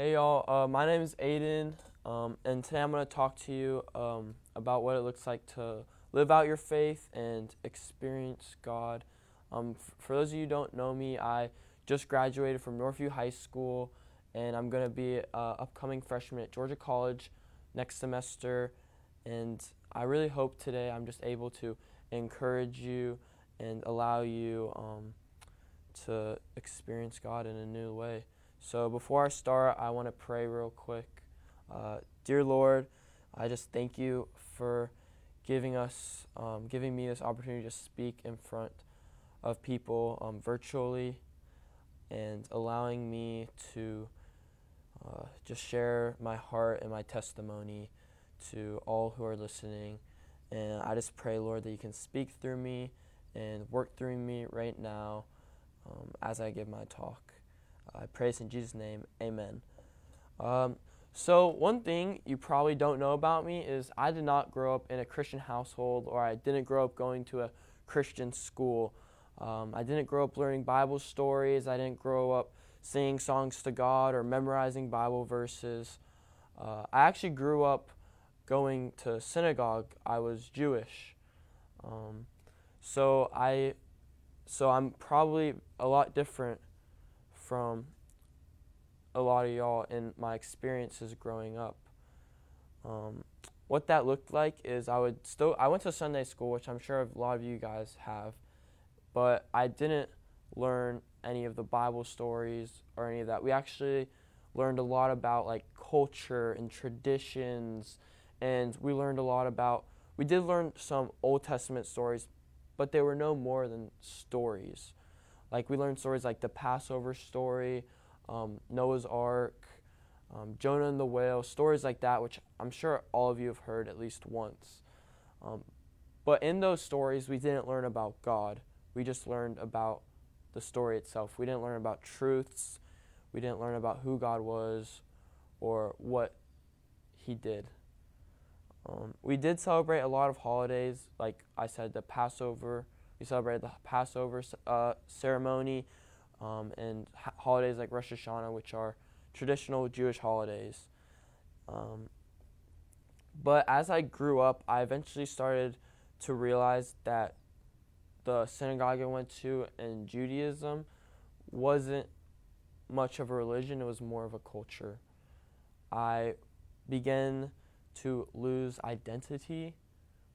Hey y'all, uh, my name is Aiden, um, and today I'm going to talk to you um, about what it looks like to live out your faith and experience God. Um, f- for those of you who don't know me, I just graduated from Northview High School, and I'm going to be an upcoming freshman at Georgia College next semester. And I really hope today I'm just able to encourage you and allow you um, to experience God in a new way. So before I start, I want to pray real quick. Uh, dear Lord, I just thank you for giving us, um, giving me this opportunity to speak in front of people um, virtually, and allowing me to uh, just share my heart and my testimony to all who are listening. And I just pray, Lord, that you can speak through me and work through me right now um, as I give my talk. I pray in Jesus' name. Amen. Um, so, one thing you probably don't know about me is I did not grow up in a Christian household or I didn't grow up going to a Christian school. Um, I didn't grow up learning Bible stories. I didn't grow up singing songs to God or memorizing Bible verses. Uh, I actually grew up going to synagogue. I was Jewish. Um, so I so I'm probably a lot different from a lot of y'all in my experiences growing up. Um, what that looked like is I would still I went to Sunday school, which I'm sure a lot of you guys have, but I didn't learn any of the Bible stories or any of that. We actually learned a lot about like culture and traditions, and we learned a lot about. We did learn some Old Testament stories, but they were no more than stories. Like we learned stories like the Passover story, um, Noah's Ark, um, Jonah and the whale, stories like that, which I'm sure all of you have heard at least once. Um, but in those stories, we didn't learn about God. We just learned about the story itself. We didn't learn about truths. We didn't learn about who God was or what He did. Um, we did celebrate a lot of holidays, like I said, the Passover we celebrated the Passover uh, ceremony um, and ha- holidays like Rosh Hashanah, which are traditional Jewish holidays. Um, but as I grew up, I eventually started to realize that the synagogue I went to in Judaism wasn't much of a religion, it was more of a culture. I began to lose identity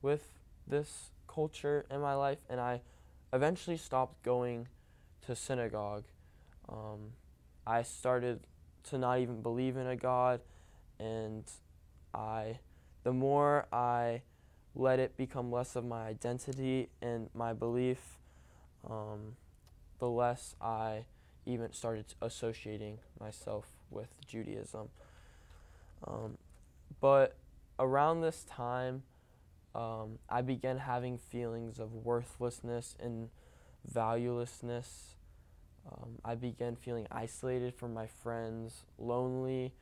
with this culture in my life, and I eventually stopped going to synagogue. Um, I started to not even believe in a God, and I, the more I let it become less of my identity and my belief, um, the less I even started associating myself with Judaism. Um, but around this time, um, I began having feelings of worthlessness and valuelessness. Um, I began feeling isolated from my friends, lonely,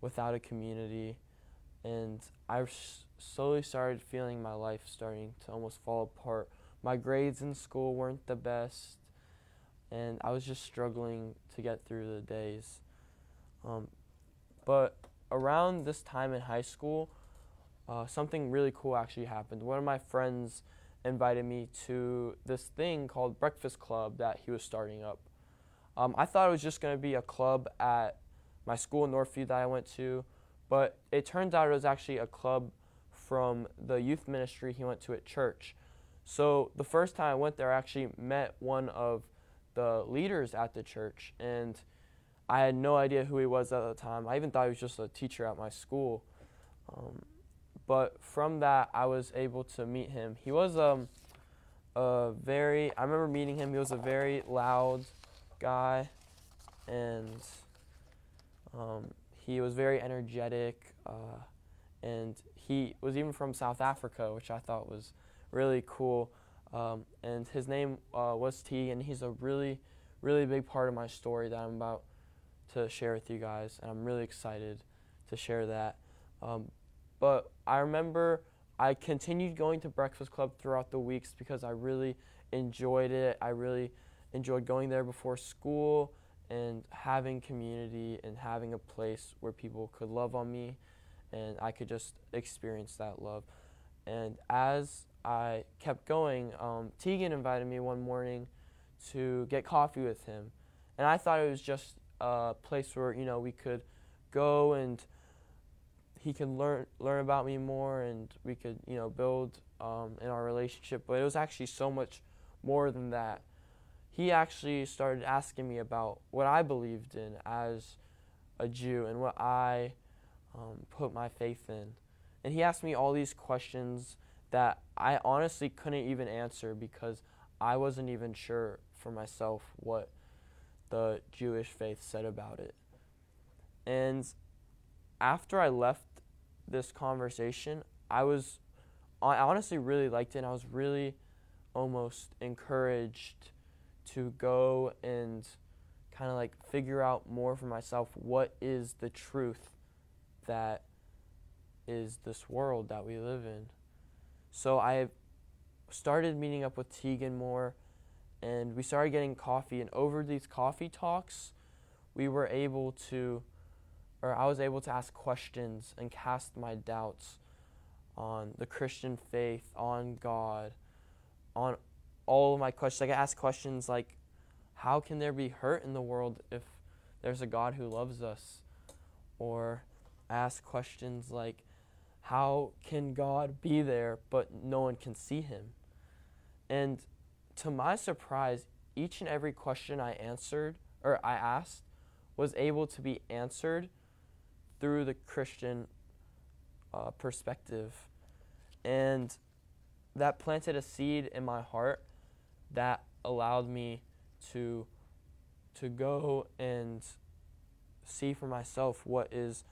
without a community, and I slowly started feeling my life starting to almost fall apart. My grades in school weren't the best, and I was just struggling to get through the days. Um, but around this time in high school, uh, something really cool actually happened. One of my friends invited me to this thing called Breakfast Club that he was starting up. Um, I thought it was just going to be a club at my school in Northview that I went to, but it turns out it was actually a club from the youth ministry he went to at church. So the first time I went there, I actually met one of the leaders at the church, and I had no idea who he was at the time. I even thought he was just a teacher at my school. Um, but from that, I was able to meet him. He was um, a very, I remember meeting him, he was a very loud guy, and um, he was very energetic, uh, and he was even from South Africa, which I thought was really cool. Um, and his name uh, was T, and he's a really, really big part of my story that I'm about to share with you guys, and I'm really excited to share that. Um, but I remember I continued going to Breakfast Club throughout the weeks because I really enjoyed it. I really enjoyed going there before school and having community and having a place where people could love on me and I could just experience that love. And as I kept going, um, Tegan invited me one morning to get coffee with him. And I thought it was just a place where, you know, we could go and he could learn learn about me more and we could, you know, build um, in our relationship. But it was actually so much more than that. He actually started asking me about what I believed in as a Jew and what I um, put my faith in. And he asked me all these questions that I honestly couldn't even answer because I wasn't even sure for myself what the Jewish faith said about it. And after I left this conversation, I was I honestly really liked it and I was really almost encouraged to go and kind of like figure out more for myself what is the truth that is this world that we live in. So I started meeting up with Tegan more and we started getting coffee and over these coffee talks we were able to or I was able to ask questions and cast my doubts on the Christian faith, on God, on all of my questions. I ask questions like how can there be hurt in the world if there's a God who loves us? Or ask questions like how can God be there but no one can see him? And to my surprise, each and every question I answered or I asked was able to be answered through the Christian uh, perspective. And that planted a seed in my heart that allowed me to to go and see for myself what is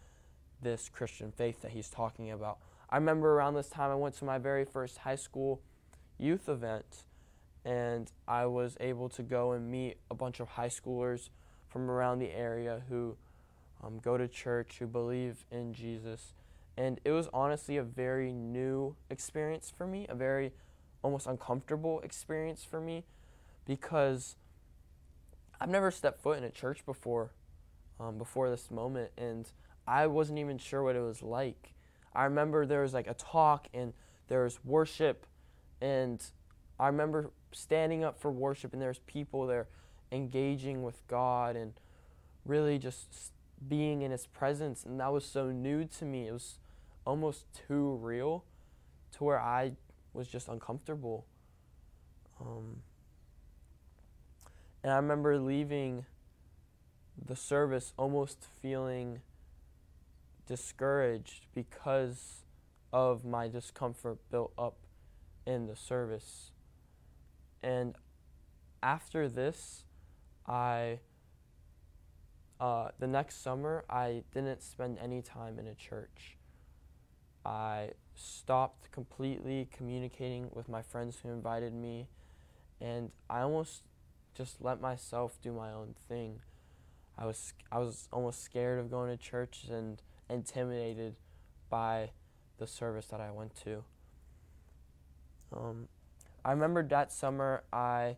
this Christian faith that he's talking about. I remember around this time I went to my very first high school youth event and I was able to go and meet a bunch of high schoolers from around the area who um, go to church, who believe in Jesus. And it was honestly a very new experience for me, a very almost uncomfortable experience for me because I've never stepped foot in a church before, um, before this moment, and I wasn't even sure what it was like. I remember there was like a talk and there was worship, and I remember standing up for worship, and there's people there engaging with God and really just being in His presence, and that was so new to me. It was almost too real to where I was just uncomfortable. Um, and I remember leaving the service almost feeling discouraged because of my discomfort built up in the service. And after this, I uh, the next summer I didn't spend any time in a church. I stopped completely communicating with my friends who invited me, and I almost just let myself do my own thing. I was I was almost scared of going to church and intimidated by the service that I went to. Um, I remember that summer I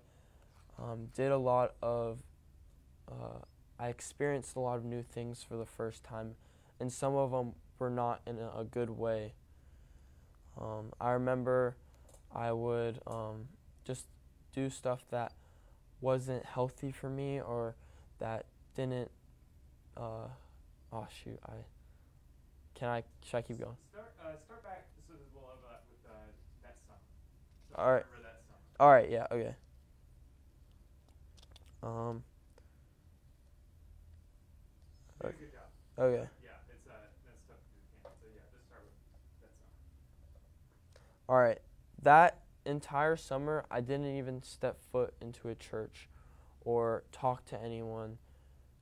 um, did a lot of, uh, I experienced a lot of new things for the first time, and some of them were not in a, good way. Um, I remember I would um, just do stuff that wasn't healthy for me or that didn't. Uh, oh shoot! I can I should I keep going? Start, uh, start back so that we'll with uh, that song. So All right. Remember that summer. All right. Yeah. Okay. Um. You did a good job. Okay. Yeah, it's uh, that's tough to do. Can't. So yeah, just start with that summer. All right. That entire summer, I didn't even step foot into a church or talk to anyone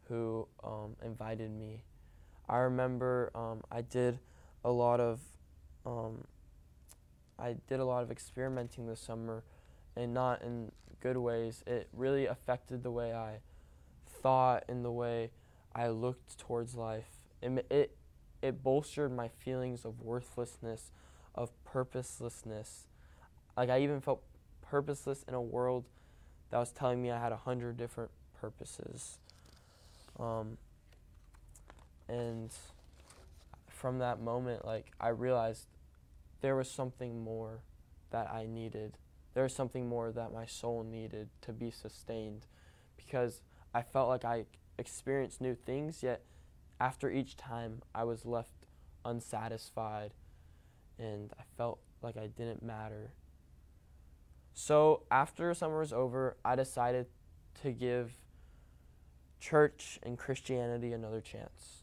who um, invited me. I remember um, I did a lot of um, I did a lot of experimenting this summer, and not in good ways. It really affected the way I thought and the way I looked towards life. It it it bolstered my feelings of worthlessness, of purposelessness. Like I even felt purposeless in a world that was telling me I had a hundred different purposes. Um, and from that moment, like I realized there was something more that I needed. There was something more that my soul needed to be sustained because I felt like I experienced new things, yet after each time I was left unsatisfied and I felt like I didn't matter. So after summer was over, I decided to give church and Christianity another chance.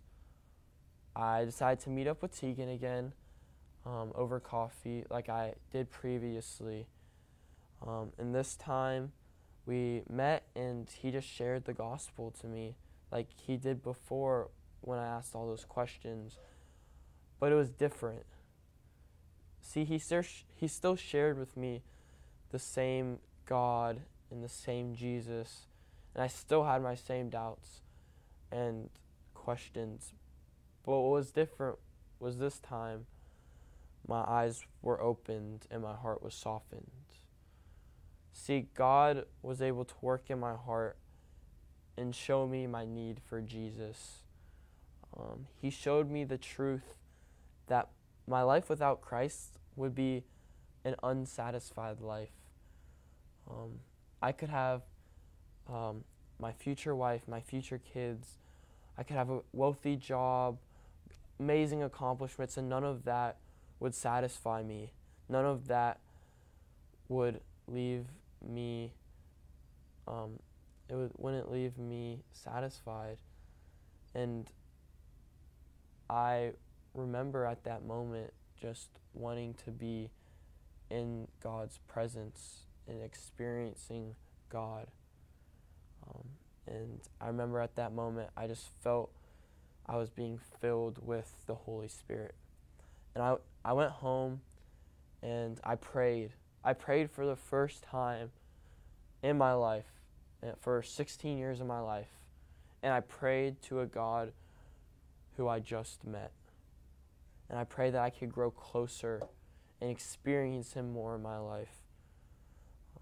I decided to meet up with Tegan again um, over coffee, like I did previously. Um, and this time we met, and he just shared the gospel to me, like he did before when I asked all those questions. But it was different. See, he, he still shared with me the same God and the same Jesus, and I still had my same doubts and questions. But what was different was this time my eyes were opened and my heart was softened. See, God was able to work in my heart and show me my need for Jesus. Um, he showed me the truth that my life without Christ would be an unsatisfied life. Um, I could have um, my future wife, my future kids, I could have a wealthy job, amazing accomplishments, and none of that would satisfy me. None of that would leave me, um, it would, wouldn't leave me satisfied. And I remember at that moment just wanting to be in God's presence and experiencing God. Um, and I remember at that moment, I just felt I was being filled with the Holy Spirit. And I, I went home and I prayed. I prayed for the first time in my life, eh, for 16 years of my life. And I prayed to a God who I just met. And I pray that I could grow closer and experience Him more in my life.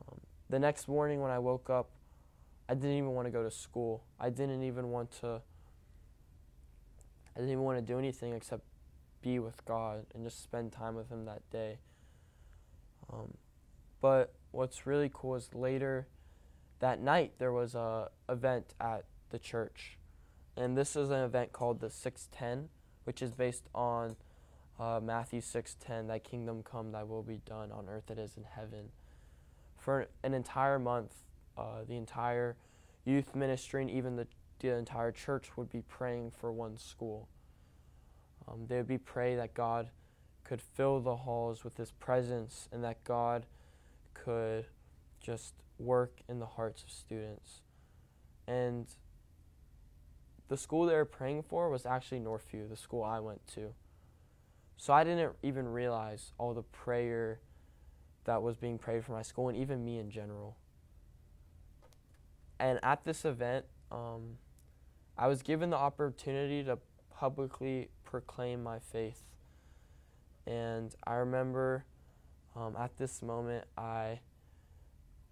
Um, the next morning when I woke up, I didn't even want to go to school. I didn't even want to. I didn't even want to do anything except be with God and just spend time with Him that day. Um, but what's really cool is later that night there was a event at the church, and this is an event called the 610, which is based on uh, Matthew 6:10, "Thy kingdom come, Thy will be done on earth it is in heaven." For an entire month, uh, the entire youth ministry and even the, the entire church would be praying for one school. Um, they would be praying that God could fill the halls with His presence and that God could just work in the hearts of students. And the school they were praying for was actually Northview, the school I went to. So I didn't even realize all the prayer that was being prayed for my school and even me in general. And at this event, um, I was given the opportunity to publicly proclaim my faith. And I remember um, at this moment, I,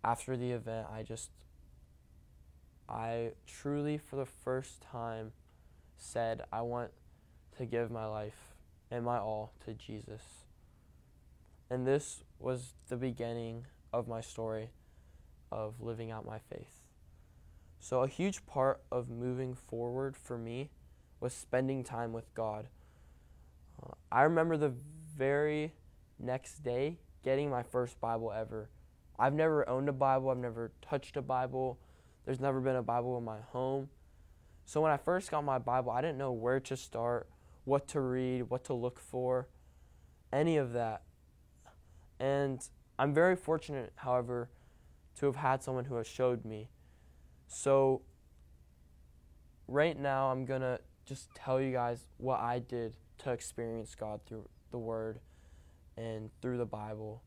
after the event, I just, I truly, for the first time, said, I want to give my life and my all to Jesus. And this was the beginning of my story of living out my faith. So, a huge part of moving forward for me was spending time with God. Uh, I remember the very next day getting my first Bible ever. I've never owned a Bible, I've never touched a Bible, there's never been a Bible in my home. So, when I first got my Bible, I didn't know where to start what to read, what to look for, any of that. And I'm very fortunate, however, to have had someone who has showed me. So, right now, I'm going to just tell you guys what I did to experience God through the Word and through the Bible.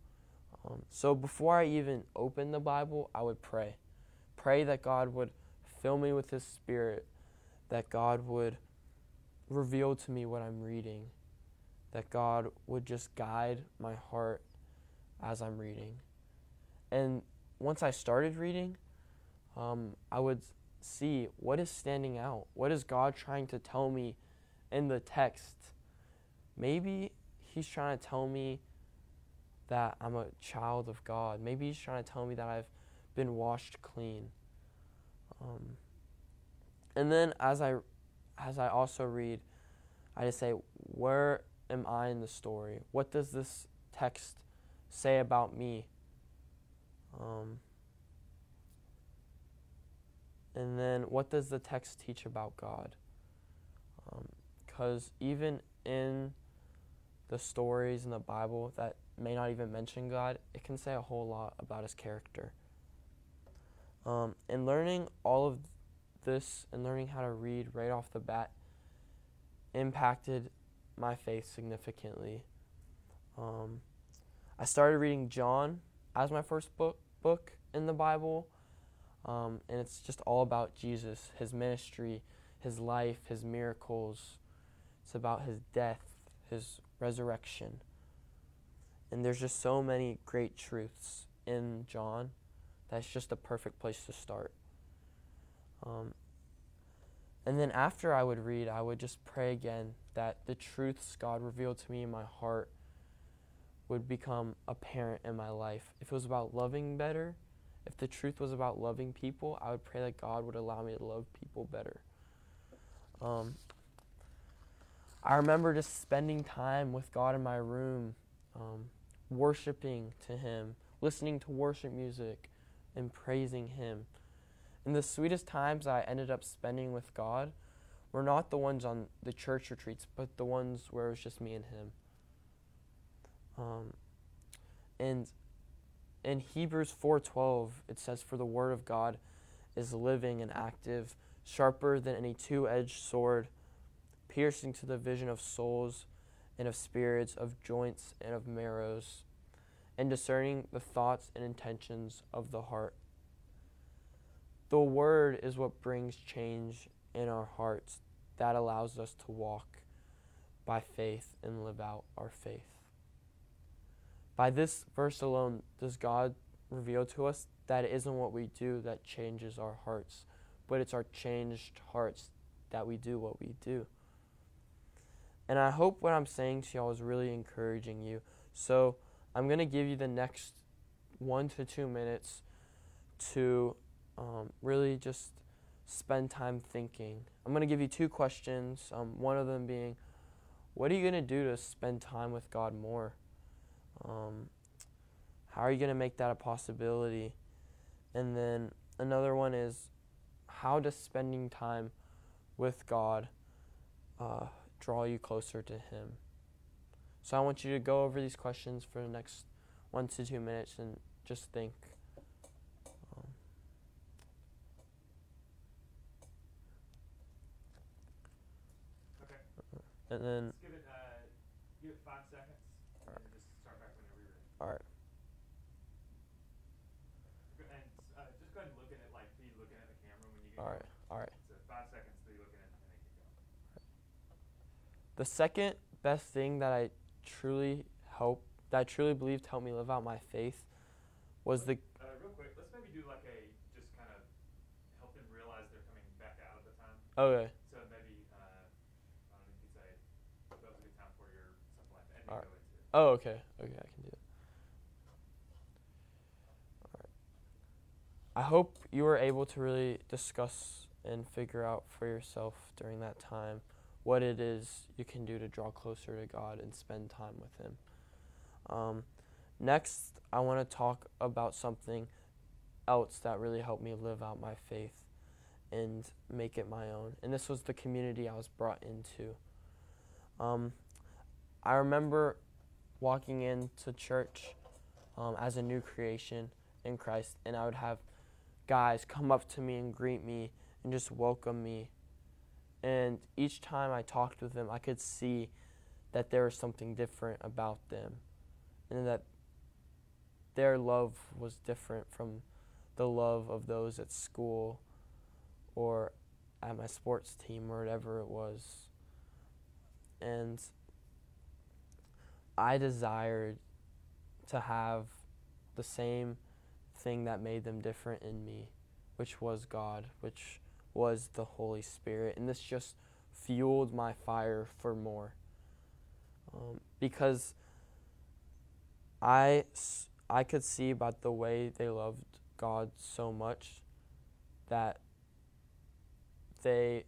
Um, so, before I even open the Bible, I would pray. Pray that God would fill me with His Spirit, that God would reveal to me what I'm reading, that God would just guide my heart as I'm reading. And once I started reading, um, I would see what is standing out. What is God trying to tell me in the text? Maybe He's trying to tell me that I'm a child of God. Maybe He's trying to tell me that I've been washed clean. Um, and then as I as I also read, I just say, where am I in the story? What does this text say about me? Um, and then what does the text teach about God? Because um, even in the stories in the Bible that may not even mention God, it can say a whole lot about his character. Um, and learning all of this and learning how to read right off the bat impacted my faith significantly. Um, I started reading John as my first book book in the Bible, um, and it's just all about Jesus, his ministry, his life, his miracles. It's about his death, his resurrection. And there's just so many great truths in John that's just a perfect place to start. Um, and then after I would read, I would just pray again that the truths God revealed to me in my heart would become apparent in my life. If it was about loving better, if the truth was about loving people, I would pray that God would allow me to love people better. Um, I remember just spending time with God in my room, um, worshiping to Him, listening to worship music, and praising Him. And the sweetest times I ended up spending with God were not the ones on the church retreats, but the ones where it was just me and Him. Um, and in Hebrews 4:12 it says for the word of God is living and active sharper than any two-edged sword piercing to the vision of souls and of spirits of joints and of marrows and discerning the thoughts and intentions of the heart the word is what brings change in our hearts that allows us to walk by faith and live out our faith by this verse alone, does God reveal to us that it isn't what we do that changes our hearts, but it's our changed hearts that we do what we do. And I hope what I'm saying to y'all is really encouraging you. So I'm going to give you the next one to two minutes to um, really just spend time thinking. I'm going to give you two questions, um, one of them being, what are you going to do to spend time with God more? Um, how are you going to make that a possibility? And then another one is how does spending time with God uh, draw you closer to Him? So I want you to go over these questions for the next one to two minutes and just think. Um, Okay. and then, Let's give it, uh, give it five seconds, and then just start back whenever you're ready. all right. Go- And, uh, just go ahead and look at it, like, be looking at the camera when you get All right. going. All right. So five seconds, be looking at it, and then keep going. The second best thing that I truly hope, that I truly believed helped me live out my faith was the. Uh, real quick, let's maybe do like a, just kind of help them realize they're coming back out of the time. Okay. So maybe, uh, I don't know, you say, that was a good time for your, something like that, and then Alright. go into. Oh, okay. Okay, I can do it. I hope you were able to really discuss and figure out for yourself during that time what it is you can do to draw closer to God and spend time with Him. Um, next, I want to talk about something else that really helped me live out my faith and make it my own. And this was the community I was brought into. Um, I remember walking into church um, as a new creation in Christ, and I would have guys come up to me and greet me and just welcome me. And each time I talked with them, I could see that there was something different about them, and that their love was different from the love of those at school or at my sports team or whatever it was. And I desired to have the same thing that made them different in me, which was God, which was the Holy Spirit. And this just fueled my fire for more. Um, because I, I could see about the way they loved God so much that they,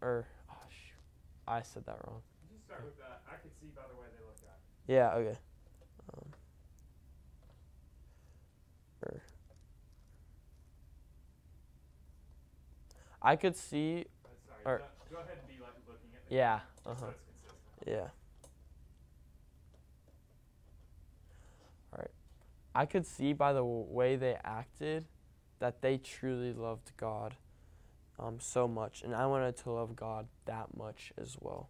or, oh, shoot, I said that wrong. Just start with that. I could see by the way they looked at. Yeah, okay. I could see, sorry. Or- go, go ahead and be like looking at the yeah, just uh so yeah. Alright. I could see by the way they acted that they truly loved God um, so much, and I wanted to love God that much as well.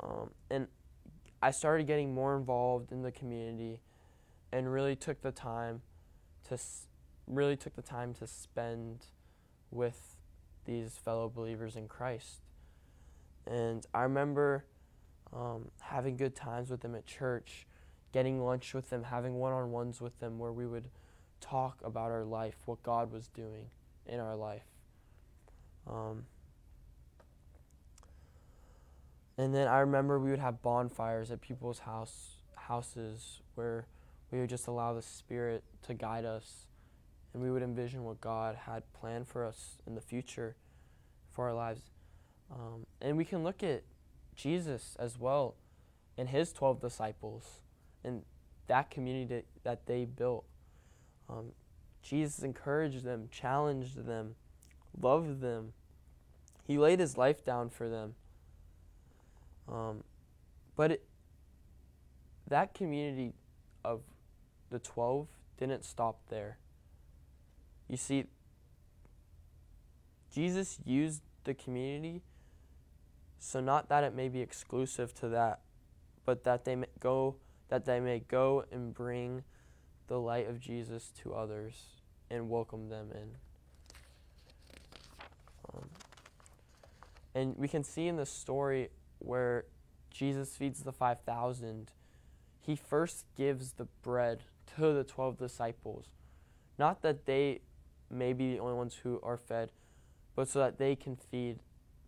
Um, and I started getting more involved in the community, and really took the time to s- really took the time to spend with these fellow believers in Christ. And I remember um, having good times with them at church, getting lunch with them, having one on ones with them where we would talk about our life, what God was doing in our life. Um, and then I remember we would have bonfires at people's house houses where we would just allow the Spirit to guide us and we would envision what God had planned for us in the future for our lives. Um, and we can look at Jesus as well and his 12 disciples and that community that, they built. Um, Jesus encouraged them, challenged them, loved them. He laid his life down for them. Um, but it, that community of the 12 didn't stop there. You see, Jesus used the community so not that it may be exclusive to that, but that they may go that they may go and bring the light of Jesus to others and welcome them in. Um, and we can see in the story where Jesus feeds the 5,000, he first gives the bread to the 12 disciples. Not that they may be the only ones who are fed, but so that they can feed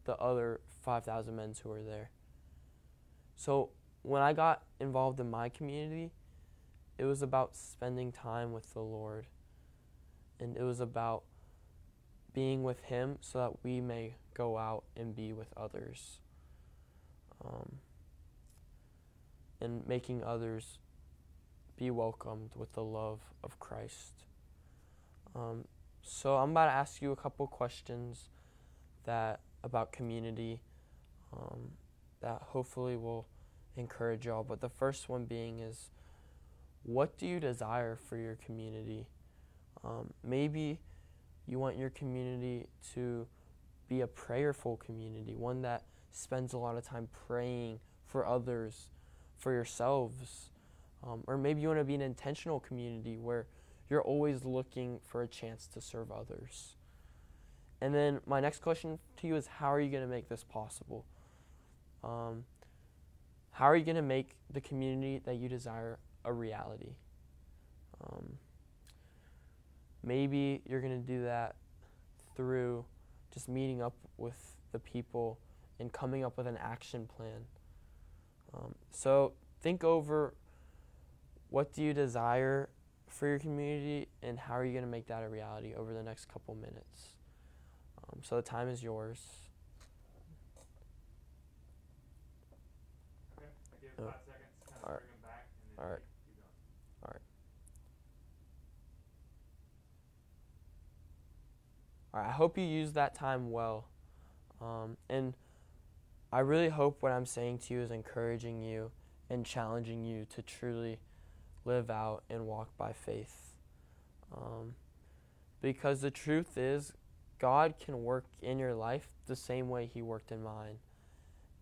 the other 5,000 men who are there. So when I got involved in my community, it was about spending time with the Lord. And it was about being with Him so that we may go out and be with others. Um, and making others be welcomed with the love of Christ. Um, so I'm about to ask you a couple questions that about community um, that hopefully will encourage y'all. But the first one being is, what do you desire for your community? Um, maybe you want your community to be a prayerful community, one that spends a lot of time praying for others, for yourselves. Um, or maybe you want to be an intentional community where you're always looking for a chance to serve others. And then my next question to you is how are you going to make this possible? Um, how are you going to make the community that you desire a reality? Um, maybe you're going to do that through just meeting up with the people and coming up with an action plan. Um, so think over what do you desire for your community and how are you going to make that a reality over the next couple minutes. Um, so the time is yours. Okay. I give five seconds, kind of alright. bring them back, and then Alright. keep going. All right, I hope you use that time well. Um, and I really hope what I'm saying to you is encouraging you and challenging you to truly live out and walk by faith. Um, because the truth is, God can work in your life the same way He worked in mine.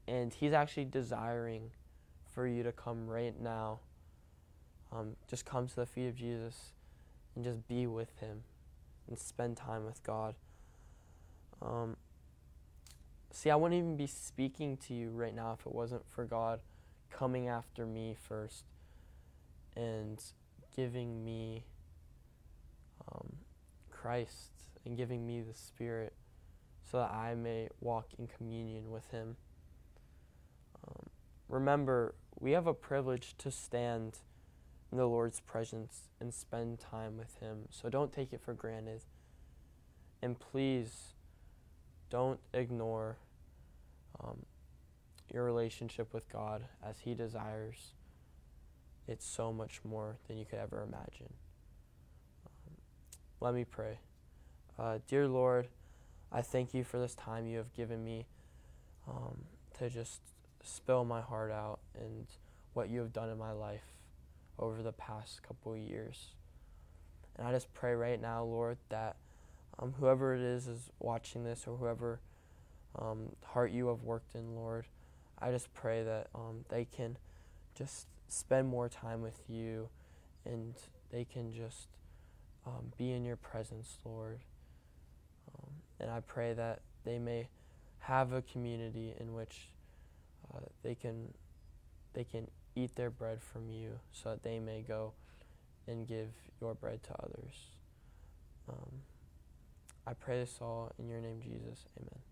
And He's actually desiring for you to come right now. Um, just come to the feet of Jesus and just be with Him and spend time with God. Um, see, I wouldn't even be speaking to you right now if it wasn't for God coming after me first and giving me um, Christ and giving me the Spirit so that I may walk in communion with Him. Um, remember, we have a privilege to stand in the Lord's presence and spend time with Him, so don't take it for granted. And please don't ignore um, your relationship with God as He desires. It's so much more than you could ever imagine. Um, let me pray. Uh, dear Lord, I thank you for this time you have given me um, to just spill my heart out and what you have done in my life over the past couple of years. And I just pray right now, Lord, that um, whoever it is is watching this or whoever um, heart you have worked in, Lord, I just pray that um, they can just spend more time with you and they can just um, be in your presence, Lord. Um, and I pray that they may have a community in which uh, they can they can eat their bread from you so that they may go and give your bread to others. Um, I pray this all in your name, Jesus. Amen.